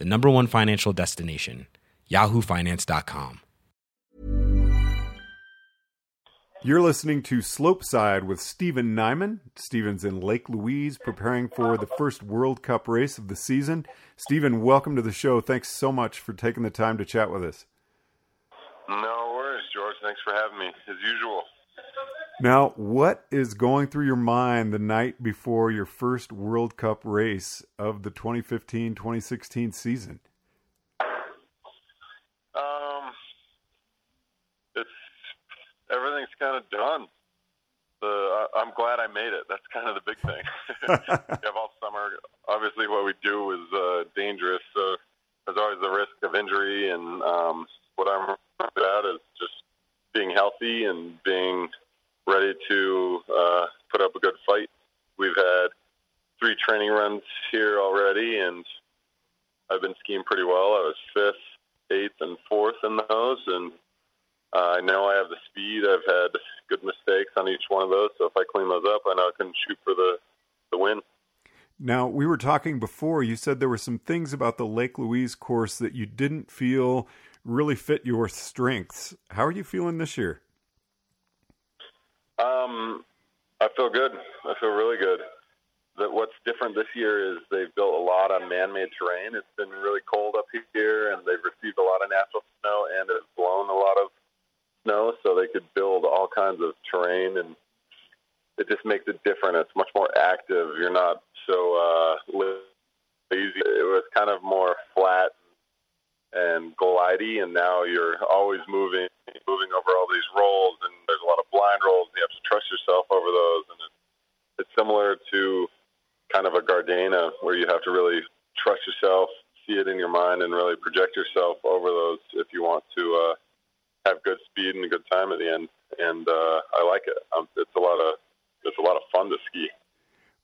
the number one financial destination, yahoofinance.com. You're listening to Slopeside with Steven Nyman. Steven's in Lake Louise preparing for the first World Cup race of the season. Steven, welcome to the show. Thanks so much for taking the time to chat with us. No worries, George. Thanks for having me, as usual. Now, what is going through your mind the night before your first World Cup race of the 2015 2016 season? Um, it's everything's kind of done. The I, I'm glad I made it. That's kind of the big thing. you have all summer. Obviously, what we do is uh, dangerous. So there's always the risk of injury, and um, what I'm at is just being healthy and being ready to uh, put up a good fight. We've had three training runs here already, and I've been skiing pretty well. I was fifth, eighth, and fourth in those, and uh, I know I have the speed. I've had good mistakes on each one of those, so if I clean those up, I know I can shoot for the the win. Now, we were talking before, you said there were some things about the Lake Louise course that you didn't feel really fit your strengths. How are you feeling this year? Um, I feel good. I feel really good. That what's different this year is they've built a lot on man-made terrain. It's been really cold up here, and they've received a lot of natural snow, and it's blown a lot of snow, so they could build all kinds of terrain, and it just makes it different. It's much more active. You're not so uh, lazy. It was kind of more flat and glidey, and now you're always moving, moving over all these rolls, and there's a lot of blind rolls. You have to trust yourself over those, and it's, it's similar to kind of a Gardena where you have to really trust yourself, see it in your mind, and really project yourself over those if you want to uh, have good speed and a good time at the end. And uh, I like it. Um, it's a lot of it's a lot of fun to ski.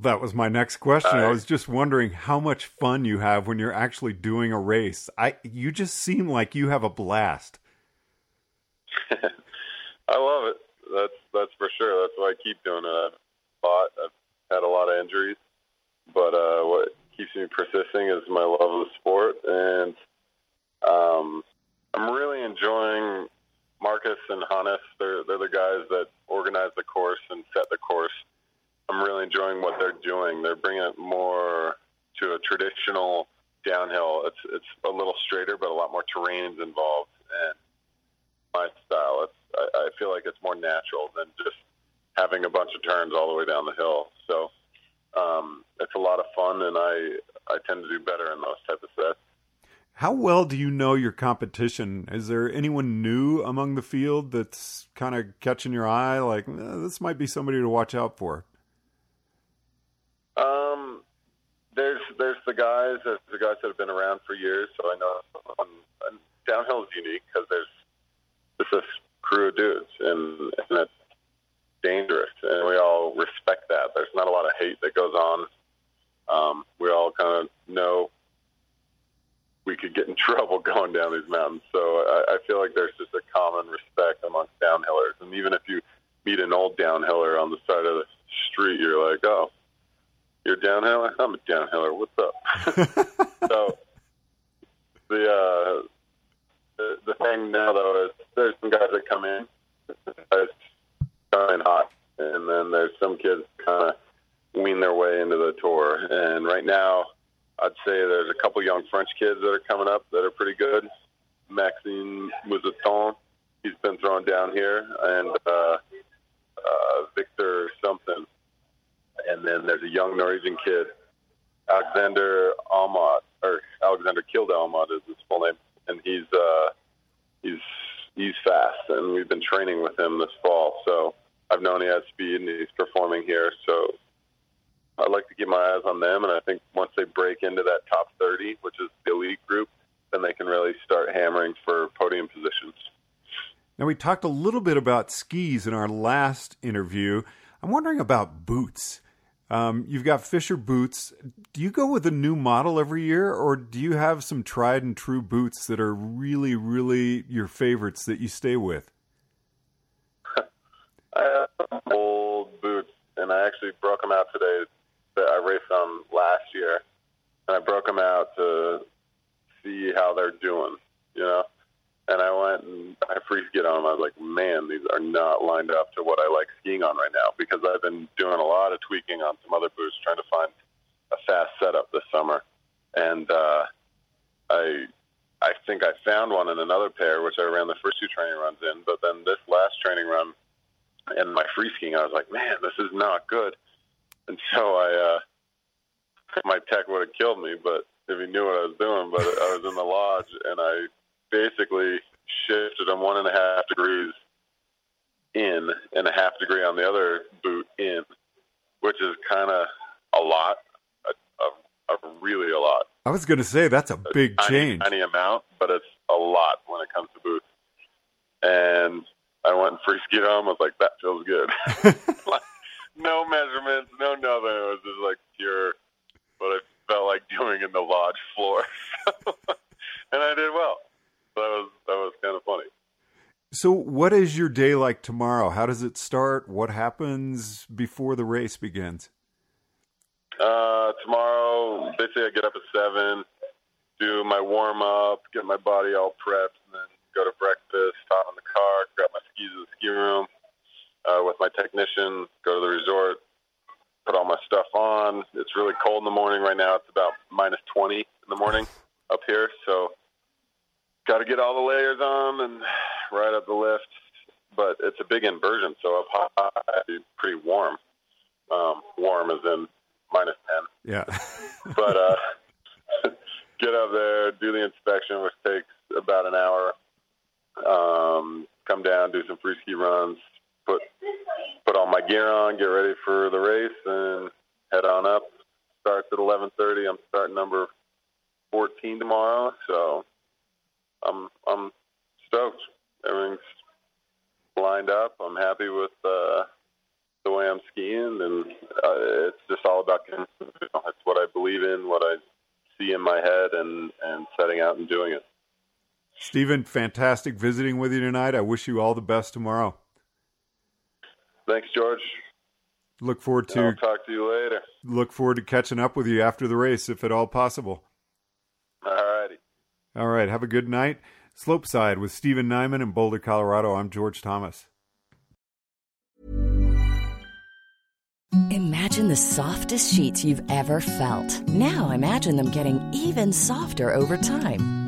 That was my next question. I was just wondering how much fun you have when you're actually doing a race. I you just seem like you have a blast. I love it. That's that's for sure. That's why I keep doing it. I've fought. I've had a lot of injuries, but uh, what keeps me persisting is my love of the sport, and um, I'm really enjoying Marcus and Hannes. They're they're the guys that organize the course and set the course. I'm really enjoying what they're doing. They're bringing it more to a traditional downhill. It's it's a little straighter, but a lot more terrains involved. And my style, it's I, I feel like it's more natural than just having a bunch of turns all the way down the hill. So um, it's a lot of fun, and I I tend to do better in those type of sets. How well do you know your competition? Is there anyone new among the field that's kind of catching your eye? Like eh, this might be somebody to watch out for. Um, there's there's the guys, the guys that have been around for years. So I know um, downhill is unique because there's it's a crew of dudes, and, and it's dangerous, and we all respect that. There's not a lot of hate that goes on. Um, we all kind of know we could get in trouble going down these mountains. So I, I feel like there's just a common respect amongst downhillers, and even if you meet an old downhiller on the side of the street, you're like, oh you're a downhiller? I'm a downhiller. What's up? so the uh, the the thing now though is there's some guys that come in, guys come in hot, and then there's some kids kind of wean their way into the tour. And right now, I'd say there's a couple young French kids that are coming up that are pretty good. Maxime Muzaton, he's been thrown down here, and uh, uh, Victor something. And then there's a young Norwegian kid, Alexander Aamodt, or Alexander Kilde Aamodt is his full name, and he's uh, he's he's fast, and we've been training with him this fall. So I've known he has speed, and he's performing here. So I'd like to keep my eyes on them, and I think once they break into that top 30, which is the elite group, then they can really start hammering for podium positions. Now, we talked a little bit about skis in our last interview. I'm wondering about boots. Um, you've got Fischer boots. Do you go with a new model every year, or do you have some tried and true boots that are really, really your favorites that you stay with? I have old boots, and I actually broke them out today that I raced on last year, and I broke them out to see how they're doing, you know. And I went and I free skied on them. I was like, man, these are not lined up to what I like skiing on right now because I've been doing a lot of tweaking on some other boots, trying to find a fast setup this summer. And uh, I I think I found one in another pair, which I ran the first two training runs in. But then this last training run and my free skiing, I was like, man, this is not good. And so I, uh, my tech would have killed me, but if he knew what I was doing, but I was in the lodge and I basically shifted them one and a half degrees in and a half degree on the other boot in, which is kind of a lot, a, a, a, really a lot. I was going to say that's a big change, tiny amount, but it's a lot when it comes to boots. And I went and free skied on. I was like, that feels good. like, no measurements, no nothing. It was just like pure what I felt like doing in the lodge floor, and I did well. That was that was kind of funny. So, what is your day like tomorrow? How does it start? What happens before the race begins? Uh, tomorrow, basically, I get up at seven, do my warm up, get my body all prepped, and then go to breakfast, hop in the car, grab my skis in the ski room, uh, with my technician, go to the resort, put all my stuff on. It's really cold in the morning right now. It's about minus 20 in the morning up here. So got to get all the layers on and ride up the lift. But it's a big inversion, so up high, it's pretty warm. Um, warm as in minus 10. Yeah. but uh, get up there, do the inspection, which takes about an hour. Um, come down, do some free ski runs, put put all my gear on, get ready for the race, and head on up. Starts at 11:30. I'm starting number 14 tomorrow, so I'm I'm stoked. Everything's lined up. I'm happy with uh, the way I'm skiing, and uh, it's just all about it's what I believe in, what I see in my head, and and setting out and doing it. Steven, fantastic visiting with you tonight. I wish you all the best tomorrow. Thanks, George. Look forward to I'll talk to you later. Look forward to catching up with you after the race, if at all possible. All right. Have a good night. Slopeside with Steven Nyman in Boulder, Colorado. I'm George Thomas. Imagine the softest sheets you've ever felt. Now imagine them getting even softer over time.